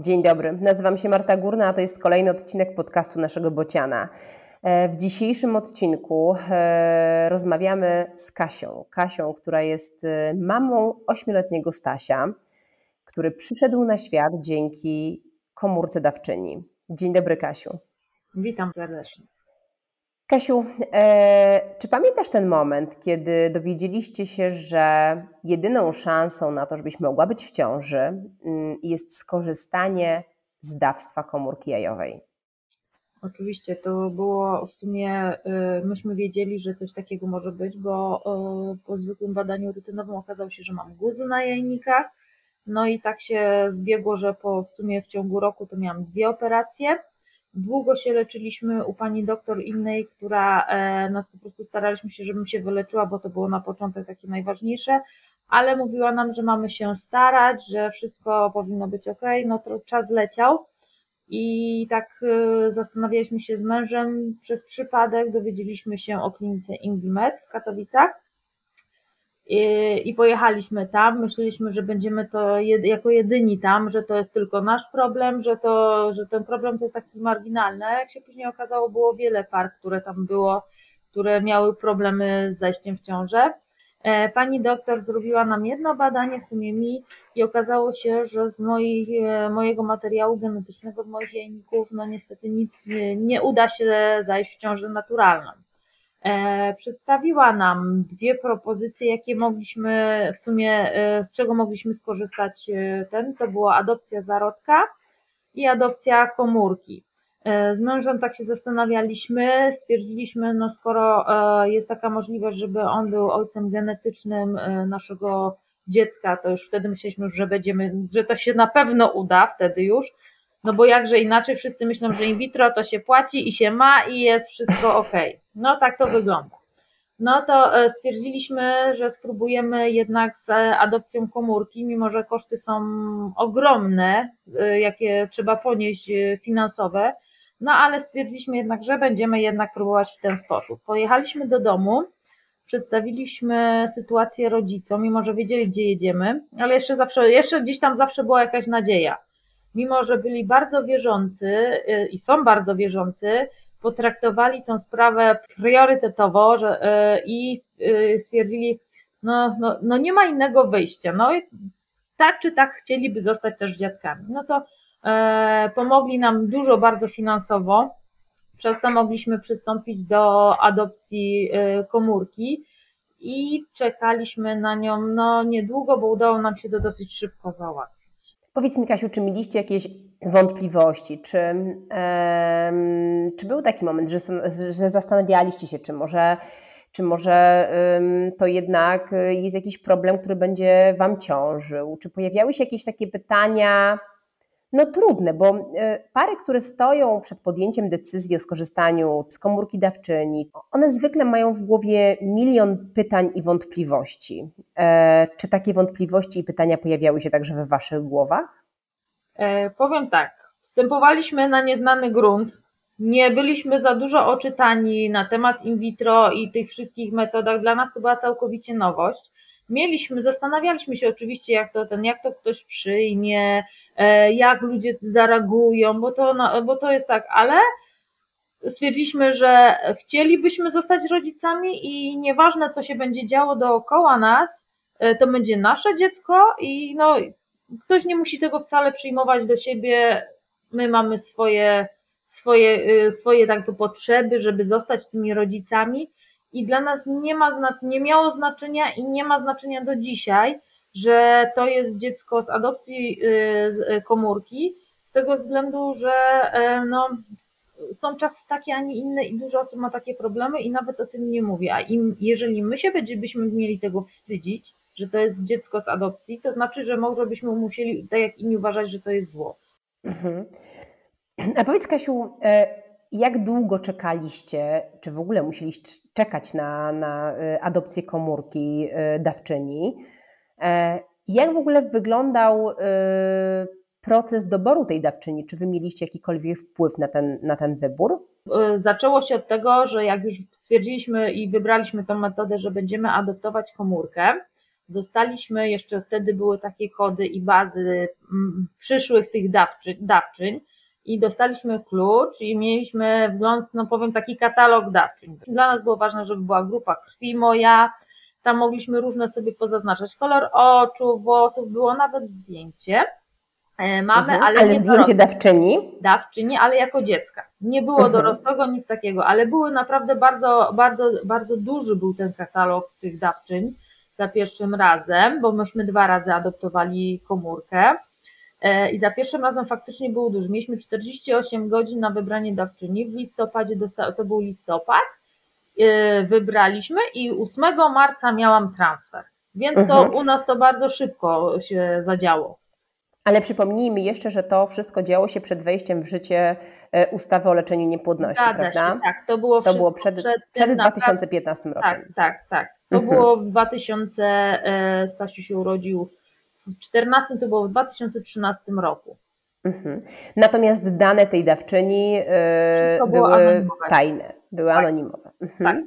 Dzień dobry, nazywam się Marta Górna, a to jest kolejny odcinek podcastu naszego Bociana. E, w dzisiejszym odcinku e, rozmawiamy z Kasią. Kasią, która jest e, mamą ośmioletniego Stasia, który przyszedł na świat dzięki komórce dawczyni. Dzień dobry, Kasiu. Witam serdecznie. Kasiu, czy pamiętasz ten moment, kiedy dowiedzieliście się, że jedyną szansą na to, żebyś mogła być w ciąży, mm, jest skorzystanie z dawstwa komórki jajowej? Oczywiście, to było w sumie, y, myśmy wiedzieli, że coś takiego może być, bo y, po zwykłym badaniu rutynowym okazało się, że mam guzy na jajnikach. No i tak się zbiegło, że po w sumie w ciągu roku to miałam dwie operacje. Długo się leczyliśmy u pani doktor innej, która e, nas po prostu staraliśmy się, żebym się wyleczyła, bo to było na początek takie najważniejsze, ale mówiła nam, że mamy się starać, że wszystko powinno być ok, no to czas leciał. I tak e, zastanawialiśmy się z mężem przez przypadek, dowiedzieliśmy się o klinice Ingimed w Katowicach i, pojechaliśmy tam. Myśleliśmy, że będziemy to jed, jako jedyni tam, że to jest tylko nasz problem, że, to, że ten problem to jest taki marginalny. A jak się później okazało, było wiele par, które tam było, które miały problemy z zajściem w ciążę. E, pani doktor zrobiła nam jedno badanie, w sumie mi, i okazało się, że z moich, e, mojego materiału genetycznego, z moich jajników, no niestety nic nie, nie uda się zajść w ciążę naturalną. E, przedstawiła nam dwie propozycje, jakie mogliśmy w sumie, z czego mogliśmy skorzystać ten, to była adopcja zarodka i adopcja komórki. E, z mężem tak się zastanawialiśmy, stwierdziliśmy, no skoro e, jest taka możliwość, żeby on był ojcem genetycznym e, naszego dziecka, to już wtedy myśleliśmy, że będziemy, że to się na pewno uda wtedy już, no bo jakże inaczej wszyscy myślą, że in vitro to się płaci i się ma i jest wszystko ok. No tak to wygląda. No to stwierdziliśmy, że spróbujemy jednak z adopcją komórki, mimo że koszty są ogromne, jakie trzeba ponieść finansowe, no ale stwierdziliśmy jednak, że będziemy jednak próbować w ten sposób. Pojechaliśmy do domu, przedstawiliśmy sytuację rodzicom, mimo że wiedzieli, gdzie jedziemy, ale jeszcze zawsze, jeszcze gdzieś tam zawsze była jakaś nadzieja. Mimo, że byli bardzo wierzący y, i są bardzo wierzący, potraktowali tą sprawę priorytetowo że, y, i y, stwierdzili, no, no, no nie ma innego wyjścia. No i tak czy tak chcieliby zostać też dziadkami. No to E, pomogli nam dużo bardzo finansowo. Przez to mogliśmy przystąpić do adopcji e, komórki i czekaliśmy na nią no niedługo, bo udało nam się to dosyć szybko załatwić. Powiedz mi, Kasiu, czy mieliście jakieś wątpliwości? Czy, um, czy był taki moment, że, że zastanawialiście się, czy może, czy może um, to jednak jest jakiś problem, który będzie Wam ciążył? Czy pojawiały się jakieś takie pytania, no trudne, bo e, pary, które stoją przed podjęciem decyzji o skorzystaniu z komórki dawczyni, one zwykle mają w głowie milion pytań i wątpliwości. E, czy takie wątpliwości i pytania pojawiały się także we Waszych głowach? E, powiem tak. Wstępowaliśmy na nieznany grunt. Nie byliśmy za dużo oczytani na temat in vitro i tych wszystkich metodach. Dla nas to była całkowicie nowość. Mieliśmy, zastanawialiśmy się oczywiście, jak to, ten, jak to ktoś przyjmie, E, jak ludzie zareagują, bo to, bo to jest tak, ale stwierdziliśmy, że chcielibyśmy zostać rodzicami i nieważne, co się będzie działo dookoła nas, e, to będzie nasze dziecko i no, ktoś nie musi tego wcale przyjmować do siebie. My mamy swoje, swoje, e, swoje tak potrzeby, żeby zostać tymi rodzicami i dla nas nie, ma, nie miało znaczenia i nie ma znaczenia do dzisiaj, że to jest dziecko z adopcji y, y, komórki, z tego względu, że e, no, są czasy takie, a nie inne i dużo osób ma takie problemy i nawet o tym nie mówi. A im, jeżeli my się byśmy mieli tego wstydzić, że to jest dziecko z adopcji, to znaczy, że może byśmy musieli, tak jak inni, uważać, że to jest zło. Mhm. A powiedz, Kasiu, e, jak długo czekaliście, czy w ogóle musieliście czekać na, na e, adopcję komórki dawczyni? E, jak w ogóle wyglądał e, proces doboru tej dawczyni? Czy wy mieliście jakikolwiek wpływ na ten, na ten wybór? E, zaczęło się od tego, że jak już stwierdziliśmy i wybraliśmy tę metodę, że będziemy adoptować komórkę, dostaliśmy, jeszcze wtedy były takie kody i bazy mm, przyszłych tych dawczy, dawczyń i dostaliśmy klucz i mieliśmy wgląd, no powiem taki katalog dawczyń. Dla nas było ważne, żeby była grupa krwi moja, tam mogliśmy różne sobie pozaznaczać, kolor oczu, włosów, było nawet zdjęcie e, mamy, Mhm. ale, Ale nie zdjęcie dawczyni? dawczyni, ale jako dziecka. Nie było Mhm. dorosłego, nic takiego, ale były naprawdę bardzo, bardzo, bardzo duży był ten katalog tych dawczyń za pierwszym razem, bo myśmy dwa razy adoptowali komórkę i za pierwszym razem faktycznie było duży. Mieliśmy 48 godzin na wybranie dawczyni, w listopadzie, dosta- to był listopad, e, wybraliśmy i 8 marca miałam transfer, więc to Mhm. u nas to bardzo szybko się zadziało. Ale przypomnijmy jeszcze, że to wszystko działo się przed wejściem w życie e, ustawy o leczeniu niepłodności, Zgadza prawda? się, tak, to było To było przed, przed, przed tym naprawdę- 2015 rokiem. Tak, tak, tak. To Mhm. było w 2000, e, Stasiu się urodził w 14, to było w 2013 roku. Mhm. Natomiast dane tej dawczyni było były anonimowe. tajne, były Tak. anonimowe. Mhm. Tak.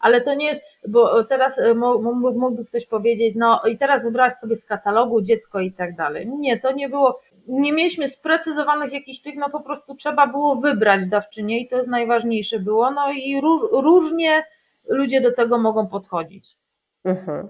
Ale to nie jest, bo teraz mo- mógłby ktoś powiedzieć, no i teraz wybrałaś sobie z katalogu dziecko i tak dalej. Nie, to nie było, nie mieliśmy sprecyzowanych jakichś tych, no po prostu trzeba było wybrać dawczynię i to jest najważniejsze było, no i ró- różnie ludzie do tego mogą podchodzić. Mhm.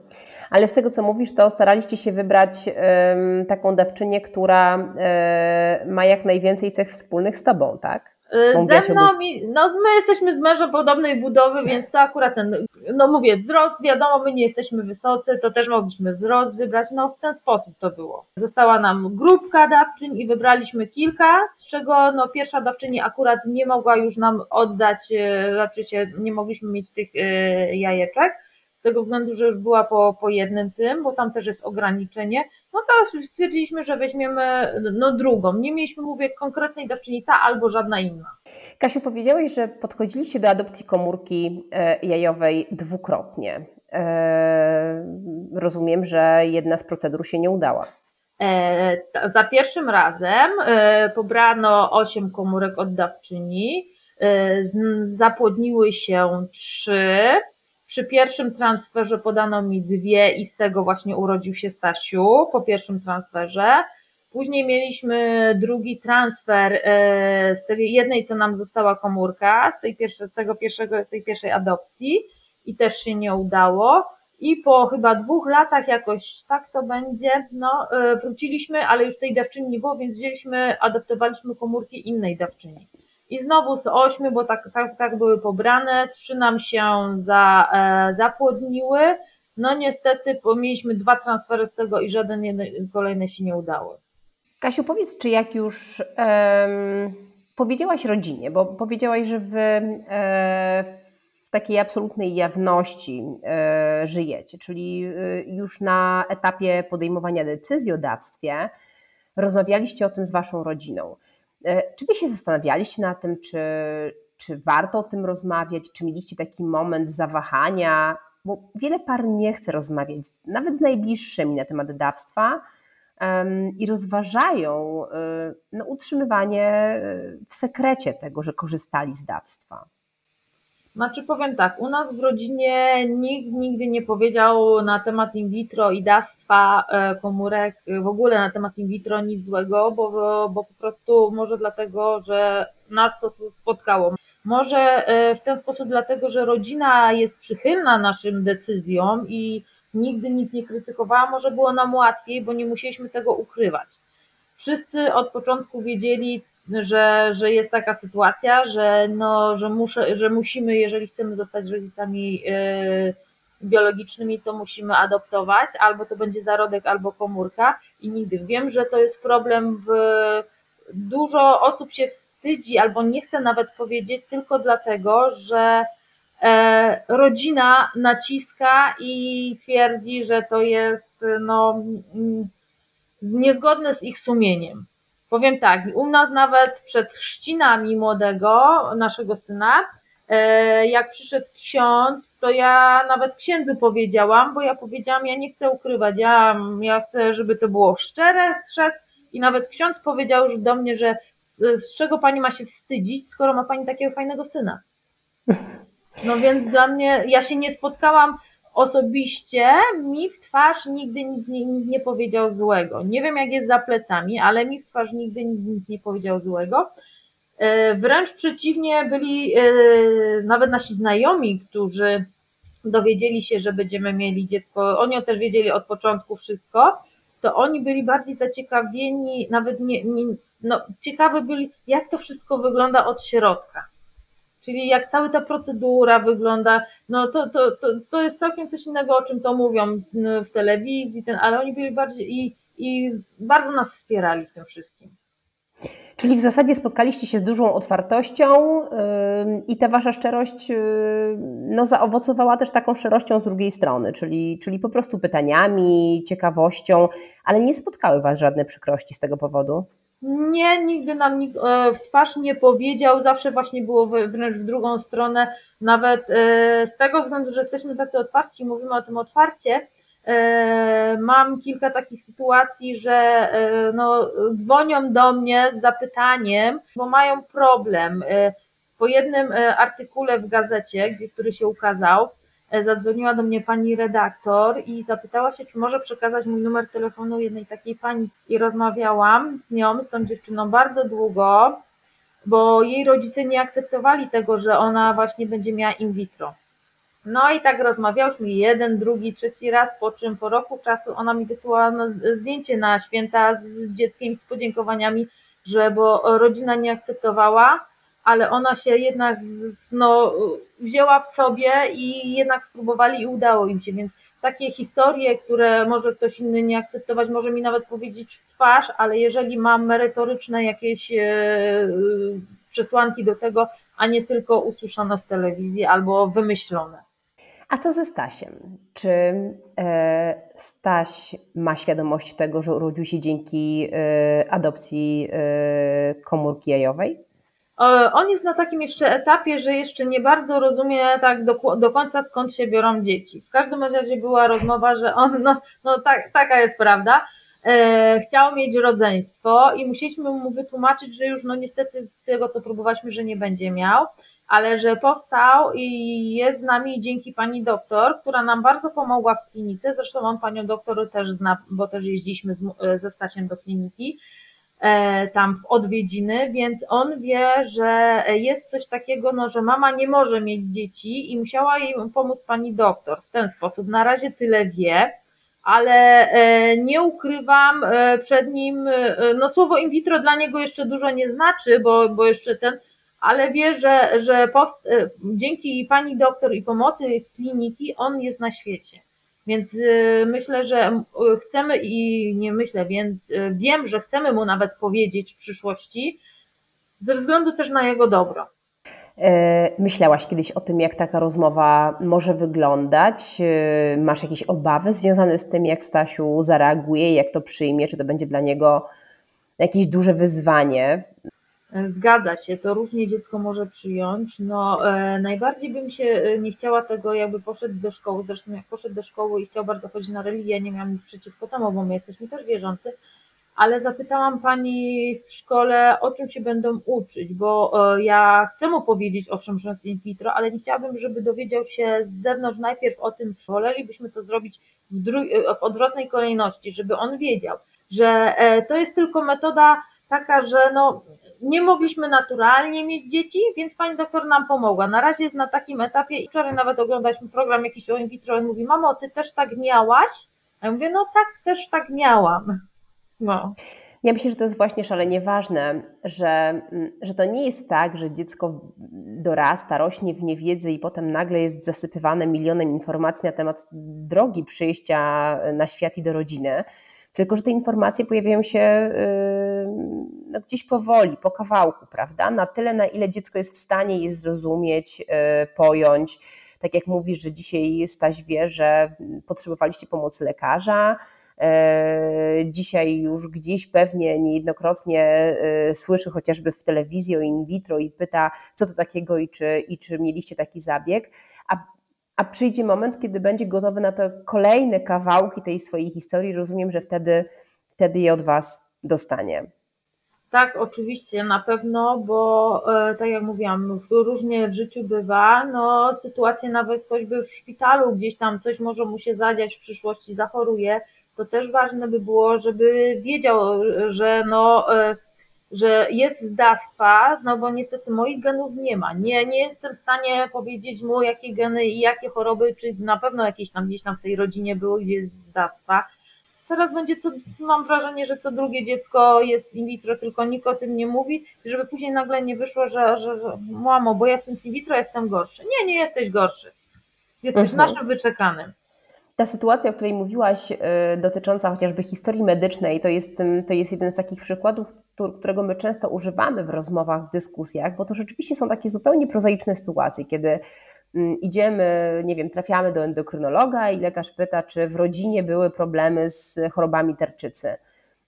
Ale z tego, co mówisz, to staraliście się wybrać em, taką dawczynię, która e, ma jak najwięcej cech wspólnych z tobą, tak? Mówiłaś Ze mną, i- no my jesteśmy z mężem podobnej budowy, więc to akurat ten, no mówię, wzrost, wiadomo, my nie jesteśmy wysocy, to też mogliśmy wzrost wybrać, no w ten sposób to było. Została nam grupka dawczyń i wybraliśmy kilka, z czego no pierwsza dawczyni akurat nie mogła już nam oddać, e, znaczy się, nie mogliśmy mieć tych e, jajeczek, tego względu, że już była po, po jednym tym, bo tam też jest ograniczenie, no to stwierdziliśmy, że weźmiemy no drugą. Nie mieliśmy, mówię, konkretnej dawczyni ta albo żadna inna. Kasiu, powiedziałeś, że podchodziliście do adopcji komórki e, jajowej dwukrotnie. E, rozumiem, że jedna z procedur się nie udała. E, za pierwszym razem pobrano 8 komórek oddawczyni, e, z- zapłodniły się 3. Przy pierwszym transferze podano mi dwie i z tego właśnie urodził się Stasiu po pierwszym transferze. Później mieliśmy drugi transfer e, z tej jednej, co nam została komórka, z, tej pierwszej, z tego pierwszego, z tej pierwszej adopcji i też się nie udało. I po chyba dwóch latach jakoś tak to będzie, no e, wróciliśmy, ale już tej dawczyni nie było, więc wzięliśmy, adoptowaliśmy komórki innej dawczyni. I znowu z ośmiu, bo tak, tak, tak były pobrane, trzy nam się za, e, zapłodniły. No niestety mieliśmy dwa transfery z tego i żaden jeden, kolejny się nie udały. Kasiu, powiedz, czy jak już em, powiedziałaś rodzinie, bo powiedziałaś, że wy e, w takiej absolutnej jawności e, żyjecie, czyli e, już na etapie podejmowania decyzji o dawstwie rozmawialiście o tym z waszą rodziną. E, czy wy się zastanawialiście na tym, czy, czy warto o tym rozmawiać, czy mieliście taki moment zawahania, bo wiele par nie chce rozmawiać, nawet z najbliższymi na temat dawstwa, em, i rozważają y, no, utrzymywanie y, w sekrecie tego, że korzystali z dawstwa. Znaczy powiem tak, u nas w rodzinie nikt nigdy nie powiedział na temat in vitro i dawstwa e, komórek, e, w ogóle na temat in vitro nic złego, bo, bo po prostu może dlatego, że nas to spotkało. Może e, w ten sposób dlatego, że rodzina jest przychylna naszym decyzjom i nigdy nic nie krytykowała, może było nam łatwiej, bo nie musieliśmy tego ukrywać. Wszyscy od początku wiedzieli, że, że jest taka sytuacja, że, no, że, muszę, że musimy, jeżeli chcemy zostać rodzicami yy, biologicznymi, to musimy adoptować, albo to będzie zarodek, albo komórka i nigdy. Wiem, że to jest problem w dużo osób się wstydzi albo nie chce nawet powiedzieć tylko dlatego, że e, rodzina naciska i twierdzi, że to jest no, mm, niezgodne z ich sumieniem. Powiem tak, u nas nawet przed chrzcinami młodego, naszego syna, e, jak przyszedł ksiądz, to ja nawet księdzu powiedziałam, bo ja powiedziałam, ja nie chcę ukrywać, ja, ja chcę, żeby to było szczere chrzest i nawet ksiądz powiedział już do mnie, że z, z czego pani ma się wstydzić, skoro ma pani takiego fajnego syna. No więc dla mnie, ja się nie spotkałam osobiście mi w twarz nigdy nic nie, nic nie powiedział złego. Nie wiem jak jest za plecami, ale mi w twarz nigdy nic, nic nie powiedział złego. E, wręcz przeciwnie, byli e, nawet nasi znajomi, którzy dowiedzieli się, że będziemy mieli dziecko, oni też wiedzieli od początku wszystko, to oni byli bardziej zaciekawieni, nawet nie, nie no, ciekawe byli, jak to wszystko wygląda od środka. Czyli jak cała ta procedura wygląda, no to, to, to, to jest całkiem coś innego, o czym to mówią w telewizji, ten, ale oni byli bardziej i, i bardzo nas wspierali w tym wszystkim. Czyli w zasadzie spotkaliście się z dużą otwartością yy, i ta wasza szczerość yy, no, zaowocowała też taką szczerością z drugiej strony, czyli, czyli po prostu pytaniami, ciekawością, ale nie spotkały was żadne przykrości z tego powodu? Nie, nigdy nam nikt e, w twarz nie powiedział, zawsze właśnie było wręcz w drugą stronę, nawet e, z tego względu, że jesteśmy tacy otwarci i mówimy o tym otwarcie, e, mam kilka takich sytuacji, że no, dzwonią do mnie z zapytaniem, bo mają problem. Po jednym artykule w gazecie, gdzie, który się ukazał, zadzwoniła do mnie pani redaktor i zapytała się, czy może przekazać mój numer telefonu jednej takiej pani. I rozmawiałam z nią, z tą dziewczyną bardzo długo, bo jej rodzice nie akceptowali tego, że ona właśnie będzie miała in vitro. No i tak rozmawiałyśmy jeden, drugi, trzeci raz, po czym po roku czasu ona mi wysyłała zdjęcie na święta z dzieckiem z podziękowaniami, że bo rodzina nie akceptowała, ale ona się jednak no, wzięła w sobie i jednak spróbowali i udało im się, więc takie historie, które może ktoś inny nie akceptować, może mi nawet powiedzieć w twarz, ale jeżeli mam merytoryczne jakieś e, przesłanki do tego, a nie tylko usłyszane z telewizji albo wymyślone. A co ze Stasiem? Czy e, Staś ma świadomość tego, że urodził się dzięki e, adopcji komórki jajowej? On jest na takim jeszcze etapie, że jeszcze nie bardzo rozumie tak do, do końca skąd się biorą dzieci. W każdym razie była rozmowa, że on, no, no tak, taka jest prawda, e, chciał mieć rodzeństwo i musieliśmy mu wytłumaczyć, że już no niestety tego co próbowaliśmy, że nie będzie miał, ale że powstał i jest z nami dzięki pani doktor, która nam bardzo pomogła w klinice, zresztą on panią doktor też zna, bo też jeździliśmy z, ze Stasiem do kliniki, E, tam w odwiedziny, więc on wie, że jest coś takiego, no, że mama nie może mieć dzieci i musiała jej pomóc pani doktor w ten sposób. Na razie tyle wie, ale e, nie ukrywam e, przed nim, no słowo in vitro dla niego jeszcze dużo nie znaczy, bo, bo jeszcze ten, ale wie, że, że dzięki pani doktor i pomocy kliniki on jest na świecie. Więc y, myślę, że chcemy i nie myślę, więc y, wiem, że chcemy mu nawet powiedzieć w przyszłości, ze względu też na jego dobro. E, myślałaś kiedyś o tym, jak taka rozmowa może wyglądać? E, masz jakieś obawy związane z tym, jak Stasiu zareaguje, jak to przyjmie? Czy to będzie dla niego jakieś duże wyzwanie? Zgadza się, to różnie dziecko może przyjąć. No, e, najbardziej bym się e, nie chciała tego, jakby poszedł do szkoły, zresztą jak poszedł do szkoły i chciał bardzo chodzić na religię, nie miałam nic przeciwko temu, bo my jesteśmy też wierzący, ale zapytałam pani w szkole, o czym się będą uczyć, bo e, ja chcę mu powiedzieć o czym jest in vitro, ale nie chciałabym, żeby dowiedział się z zewnątrz najpierw o tym, wolelibyśmy to zrobić w, w odwrotnej kolejności, żeby on wiedział, że to jest tylko metoda taka, że no, nie mogliśmy naturalnie mieć dzieci, więc pani doktor nam pomogła. Na razie jest na takim etapie i wczoraj nawet oglądaliśmy program jakiś o in vitro i mówi, mamo, ty też tak miałaś? A ja mówię, no tak, też tak miałam. No. Ja myślę, że to jest właśnie szalenie ważne, że, że to nie jest tak, że dziecko dorasta, rośnie w niewiedzy i potem nagle jest zasypywane milionem informacji na temat drogi przyjścia na świat i do rodziny tylko, że te informacje pojawiają się no, gdzieś powoli, po kawałku, prawda? Na tyle, na ile dziecko jest w stanie je zrozumieć, y, pojąć. Tak jak mówisz, że dzisiaj Staś wie, że potrzebowaliście pomocy lekarza, y, Dzisiaj już gdzieś pewnie niejednokrotnie y, słyszy chociażby w telewizji o in vitro i pyta, co to takiego i czy, i czy mieliście taki zabieg. A a przyjdzie moment, kiedy będzie gotowy na te kolejne kawałki tej swojej historii. Rozumiem, że wtedy, wtedy je od Was dostanie. Tak, oczywiście, na pewno, bo e, tak jak mówiłam, różnie w życiu bywa, no sytuacje nawet choćby w szpitalu, gdzieś tam coś może mu się zadziać w przyszłości, zachoruje, to też ważne by było, żeby wiedział, że no e, że jest zdawstwa, no bo niestety moich genów nie ma. Nie, nie jestem w stanie powiedzieć mu, jakie geny i jakie choroby, czy na pewno jakieś tam gdzieś tam w tej rodzinie były, gdzie jest zdawstwa. Teraz będzie, co, mam wrażenie, że co drugie dziecko jest in vitro, tylko nikt o tym nie mówi, żeby później nagle nie wyszło, że, że, że mamo, bo ja jestem in vitro, jestem gorszy. Nie, nie jesteś gorszy. Jesteś mhm. naszym wyczekanym. Ta sytuacja, o której mówiłaś, y, dotycząca chociażby historii medycznej, to jest, to jest jeden z takich przykładów, którego my często używamy w rozmowach, w dyskusjach, bo to rzeczywiście są takie zupełnie prozaiczne sytuacje, kiedy mm, idziemy, nie wiem, trafiamy do endokrynologa i lekarz pyta, czy w rodzinie były problemy z chorobami tarczycy.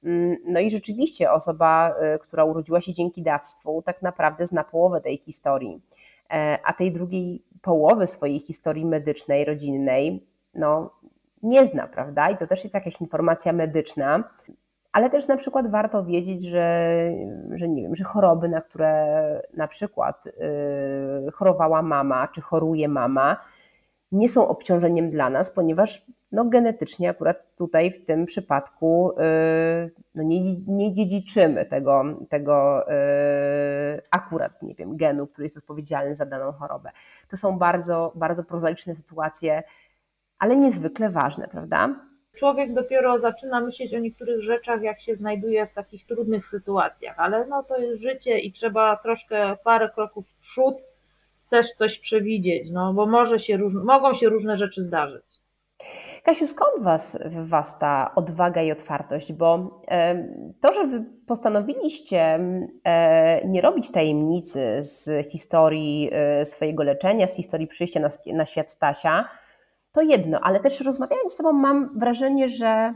Mm, no i rzeczywiście osoba, y, która urodziła się dzięki dawstwu, tak naprawdę zna połowę tej historii, e, a tej drugiej połowy swojej historii medycznej, rodzinnej, no nie zna, prawda? I to też jest jakaś informacja medyczna, ale też na przykład warto wiedzieć, że, że nie wiem, że choroby, na które na przykład yy, chorowała mama, czy choruje mama, nie są obciążeniem dla nas, ponieważ no, genetycznie akurat tutaj w tym przypadku yy, no, nie, nie dziedziczymy tego, tego yy, akurat, nie wiem, genu, który jest odpowiedzialny za daną chorobę. To są bardzo, bardzo prozaiczne sytuacje, ale niezwykle ważne, prawda? Człowiek dopiero zaczyna myśleć o niektórych rzeczach, jak się znajduje w takich trudnych sytuacjach, ale no to jest życie i trzeba troszkę parę kroków w przód też coś przewidzieć, no bo może się mogą się różne rzeczy zdarzyć. Kasiu, skąd was, w Was ta odwaga i otwartość? Bo to, że Wy postanowiliście e, nie robić tajemnicy z historii e, swojego leczenia, z historii przyjścia na, na świat Stasia, to jedno, ale też rozmawiając z Tobą mam wrażenie, że,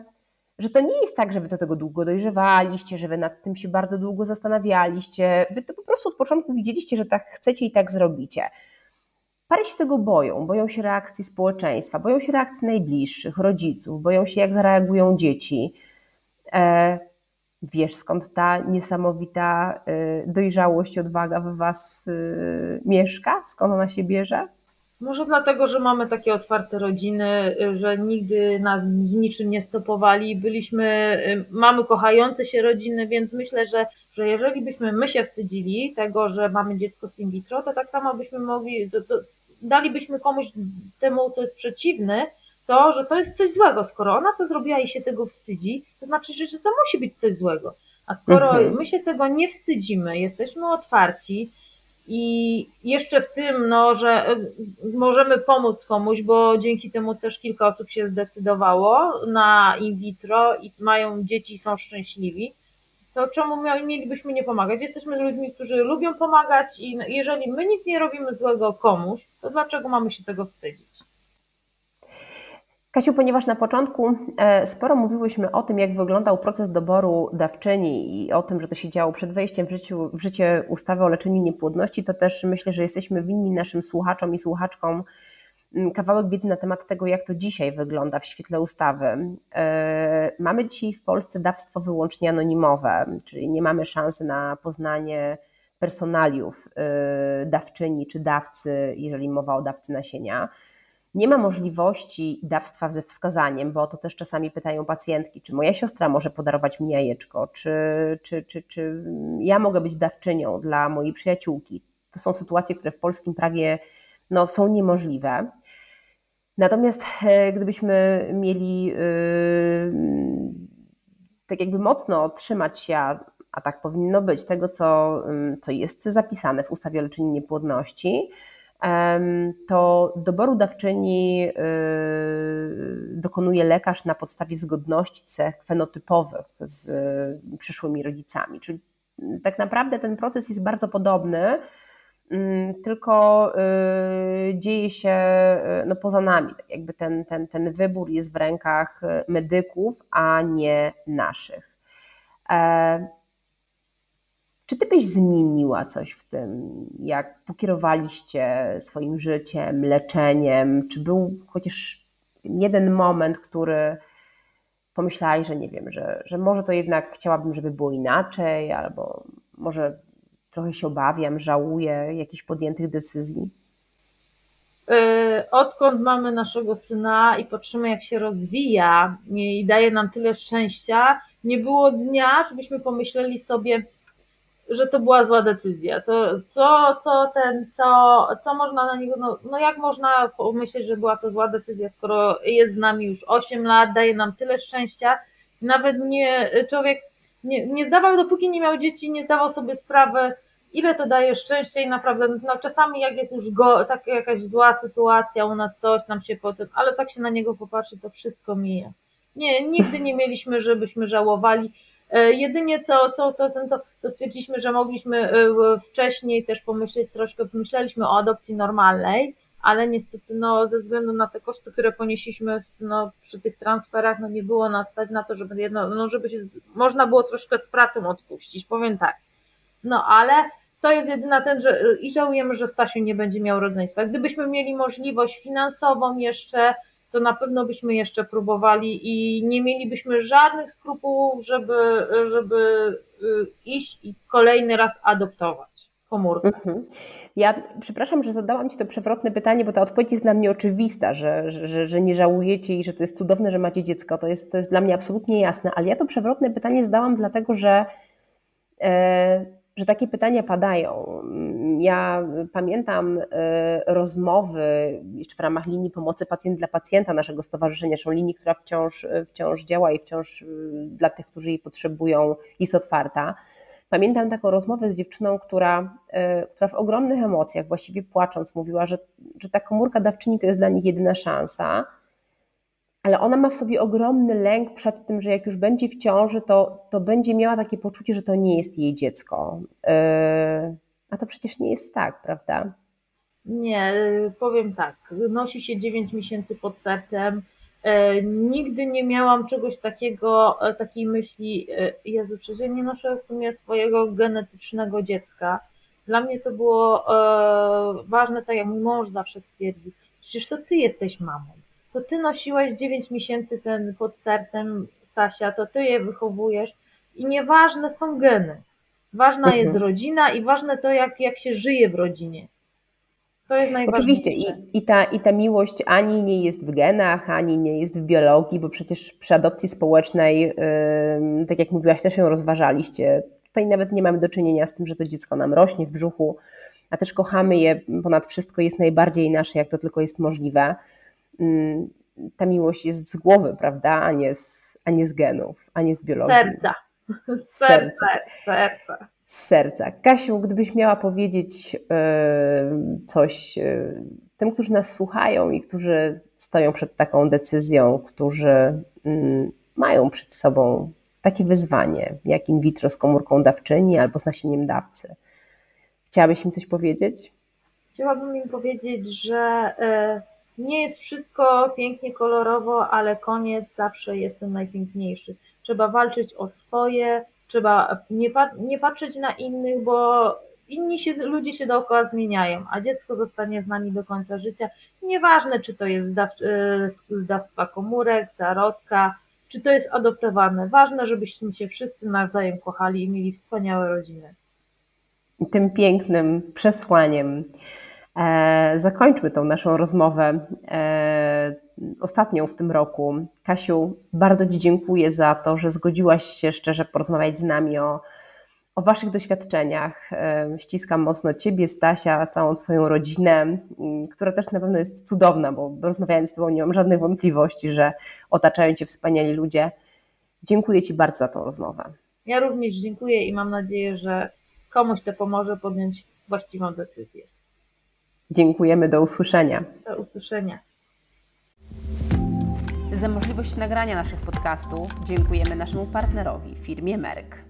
że to nie jest tak, że Wy do tego długo dojrzewaliście, że Wy nad tym się bardzo długo zastanawialiście. Wy to po prostu od początku widzieliście, że tak chcecie i tak zrobicie. Pary się tego boją, boją się reakcji społeczeństwa, boją się reakcji najbliższych, rodziców, boją się jak zareagują dzieci. E, wiesz skąd ta niesamowita e, dojrzałość odwaga w Was e, mieszka? Skąd ona się bierze? Może dlatego, że mamy takie otwarte rodziny, że nigdy nas w niczym nie stopowali. Byliśmy, mamy kochające się rodziny, więc myślę, że, że jeżeli byśmy my się wstydzili tego, że mamy dziecko z in vitro, to tak samo byśmy mogli, to, to dalibyśmy komuś temu, co jest przeciwny, to, że to jest coś złego. Skoro ona to zrobiła i się tego wstydzi, to znaczy, że, że to musi być coś złego. A skoro mhm. my się tego nie wstydzimy, jesteśmy otwarci, i jeszcze w tym, no, że e, możemy pomóc komuś, bo dzięki temu też kilka osób się zdecydowało na in vitro i mają dzieci i są szczęśliwi, to czemu mielibyśmy nie pomagać? Jesteśmy ludźmi, którzy lubią pomagać i jeżeli my nic nie robimy złego komuś, to dlaczego mamy się tego wstydzić? Kasiu, ponieważ na początku e, sporo mówiłyśmy o tym, jak wyglądał proces doboru dawczyni i o tym, że to się działo przed wejściem w, życiu, w życie ustawy o leczeniu niepłodności, to też myślę, że jesteśmy winni naszym słuchaczom i słuchaczkom mm, kawałek wiedzy na temat tego, jak to dzisiaj wygląda w świetle ustawy. E, mamy dzisiaj w Polsce dawstwo wyłącznie anonimowe, czyli nie mamy szansy na poznanie personaliów e, dawczyni czy dawcy, jeżeli mowa o dawcy nasienia. Nie ma możliwości dawstwa ze wskazaniem, bo to też czasami pytają pacjentki, czy moja siostra może podarować mi jajeczko, czy, czy, czy, czy ja mogę być dawczynią dla mojej przyjaciółki. To są sytuacje, które w polskim prawie no, są niemożliwe. Natomiast e, gdybyśmy mieli yy, tak jakby mocno trzymać się, a tak powinno być, tego, co, co jest zapisane w ustawie o leczeniu niepłodności, to doboru dawczyni y, dokonuje lekarz na podstawie zgodności cech fenotypowych z y, przyszłymi rodzicami. Czyli mm, tak naprawdę ten proces jest bardzo podobny, mm, tylko y, dzieje się no, poza nami. Tak jakby ten, ten, ten wybór jest w rękach medyków, a nie naszych. Czy ty byś zmieniła coś w tym, jak pokierowaliście swoim życiem, leczeniem? Czy był chociaż jeden moment, który pomyślałaś, że nie wiem, że, że może to jednak chciałabym, żeby było inaczej, albo może trochę się obawiam, żałuję jakichś podjętych decyzji? Y, odkąd mamy naszego syna i patrzymy, jak się rozwija i daje nam tyle szczęścia, nie było dnia, żebyśmy pomyśleli sobie, że to była zła decyzja. To co, co ten, co, co można na niego, no, no jak można pomyśleć, że była to zła decyzja, skoro jest z nami już 8 lat, daje nam tyle szczęścia, nawet nie, człowiek nie, nie zdawał, dopóki nie miał dzieci, nie zdawał sobie sprawy, ile to daje szczęścia i naprawdę, no czasami jak jest już go, taka jakaś zła sytuacja u nas, coś nam się potem, ale tak się na niego popatrzy, to wszystko mija. Nie, nigdy nie mieliśmy, żebyśmy żałowali. E, jedynie co, co, co, to, to stwierdziliśmy, że mogliśmy e, wcześniej też pomyśleć, troszkę pomyśleliśmy o adopcji normalnej, ale niestety no, ze względu na te koszty, które ponieśliśmy no, przy tych transferach, no nie było nas stać na to, żeby jedno, no, żeby się, można było troszkę z pracą odpuścić, powiem tak. No ale to jest jedyna ten, że i żałujemy, że Stasiu nie będzie miał rodzeństwa. Gdybyśmy mieli możliwość finansową jeszcze, to na pewno byśmy jeszcze próbowali i nie mielibyśmy żadnych skrupułów, żeby, żeby y, iść i kolejny raz adoptować komórkę. Mhm. Ja przepraszam, że zadałam Ci to przewrotne pytanie, bo ta odpowiedź jest dla mnie oczywista, że, że, że nie żałujecie i że to jest cudowne, że macie dziecko. To jest, to jest dla mnie absolutnie jasne, ale ja to przewrotne pytanie zdałam dlatego, że. E, że takie pytania padają. Ja pamiętam e, rozmowy jeszcze w ramach linii pomocy pacjent dla pacjenta naszego stowarzyszenia, zresztą linii, która wciąż, wciąż działa i wciąż e, dla tych, którzy jej potrzebują, jest otwarta. Pamiętam taką rozmowę z dziewczyną, która, e, która w ogromnych emocjach, właściwie płacząc, mówiła, że, że ta komórka dawczyni to jest dla nich jedyna szansa ale ona ma w sobie ogromny lęk przed tym, że jak już będzie w ciąży, to, to będzie miała takie poczucie, że to nie jest jej dziecko. Yy, a to przecież nie jest tak, prawda? Nie, yy, powiem tak. Nosi się 9 miesięcy pod sercem. Yy, nigdy nie miałam czegoś takiego, takiej myśli, Jezu, przecież ja nie noszę w sumie swojego genetycznego dziecka. Dla mnie to było ważne, tak jak mój mąż zawsze stwierdził, przecież to ty jesteś mamą to ty nosiłaś 9 miesięcy ten pod sercem Stasia, to ty je wychowujesz i nieważne są geny. Ważna mhm. jest rodzina i ważne to, jak, jak się żyje w rodzinie. To jest najważniejsze. Oczywiście i, i, ta, i ta miłość ani nie jest w genach, ani nie jest w biologii, bo przecież przy adopcji społecznej, yy, tak jak mówiłaś, też ją rozważaliście. Tutaj nawet nie mamy do czynienia z tym, że to dziecko nam rośnie w brzuchu, a też kochamy je ponad wszystko, jest najbardziej nasze, jak to tylko jest możliwe. Mm, ta miłość jest z głowy, prawda, a nie z, a nie z genów, a nie z biologii. Serca. Serca. Serca. Z serca. Kasiu, gdybyś miała powiedzieć e, coś e, tym, którzy nas słuchają i którzy stoją przed taką decyzją, którzy mm, mają przed sobą takie wyzwanie, jak in vitro z komórką dawczyni albo z nasieniem dawcy. Chciałabyś im coś powiedzieć? Chciałabym im powiedzieć, że nie jest wszystko pięknie kolorowo, ale koniec zawsze jest ten najpiękniejszy. Trzeba walczyć o swoje, trzeba nie, nie patrzeć na innych, bo inni się, ludzie się dookoła zmieniają, a dziecko zostanie z nami do końca życia. Nieważne, czy to jest zdaw, e, zdawstwa komórek, zarodka, czy to jest adoptowane. Ważne, żebyśmy się wszyscy nawzajem kochali i mieli wspaniałe rodziny. Tym pięknym przesłaniem zakończmy tą naszą rozmowę e, ostatnią w tym roku. Kasiu, bardzo Ci dziękuję za to, że zgodziłaś się szczerze porozmawiać z nami o, o Waszych doświadczeniach. E, ściskam mocno Ciebie, Stasia, całą Twoją rodzinę, która też na pewno jest cudowna, bo rozmawiając z Tobą nie mam żadnych wątpliwości, że otaczają Cię wspaniali ludzie. Dziękuję Ci bardzo za tą rozmowę. Ja również dziękuję i mam nadzieję, że komuś to pomoże podjąć właściwą decyzję. Dziękujemy, do usłyszenia. Do usłyszenia. Za możliwość nagrania naszych podcastów dziękujemy naszemu partnerowi, firmie Merck.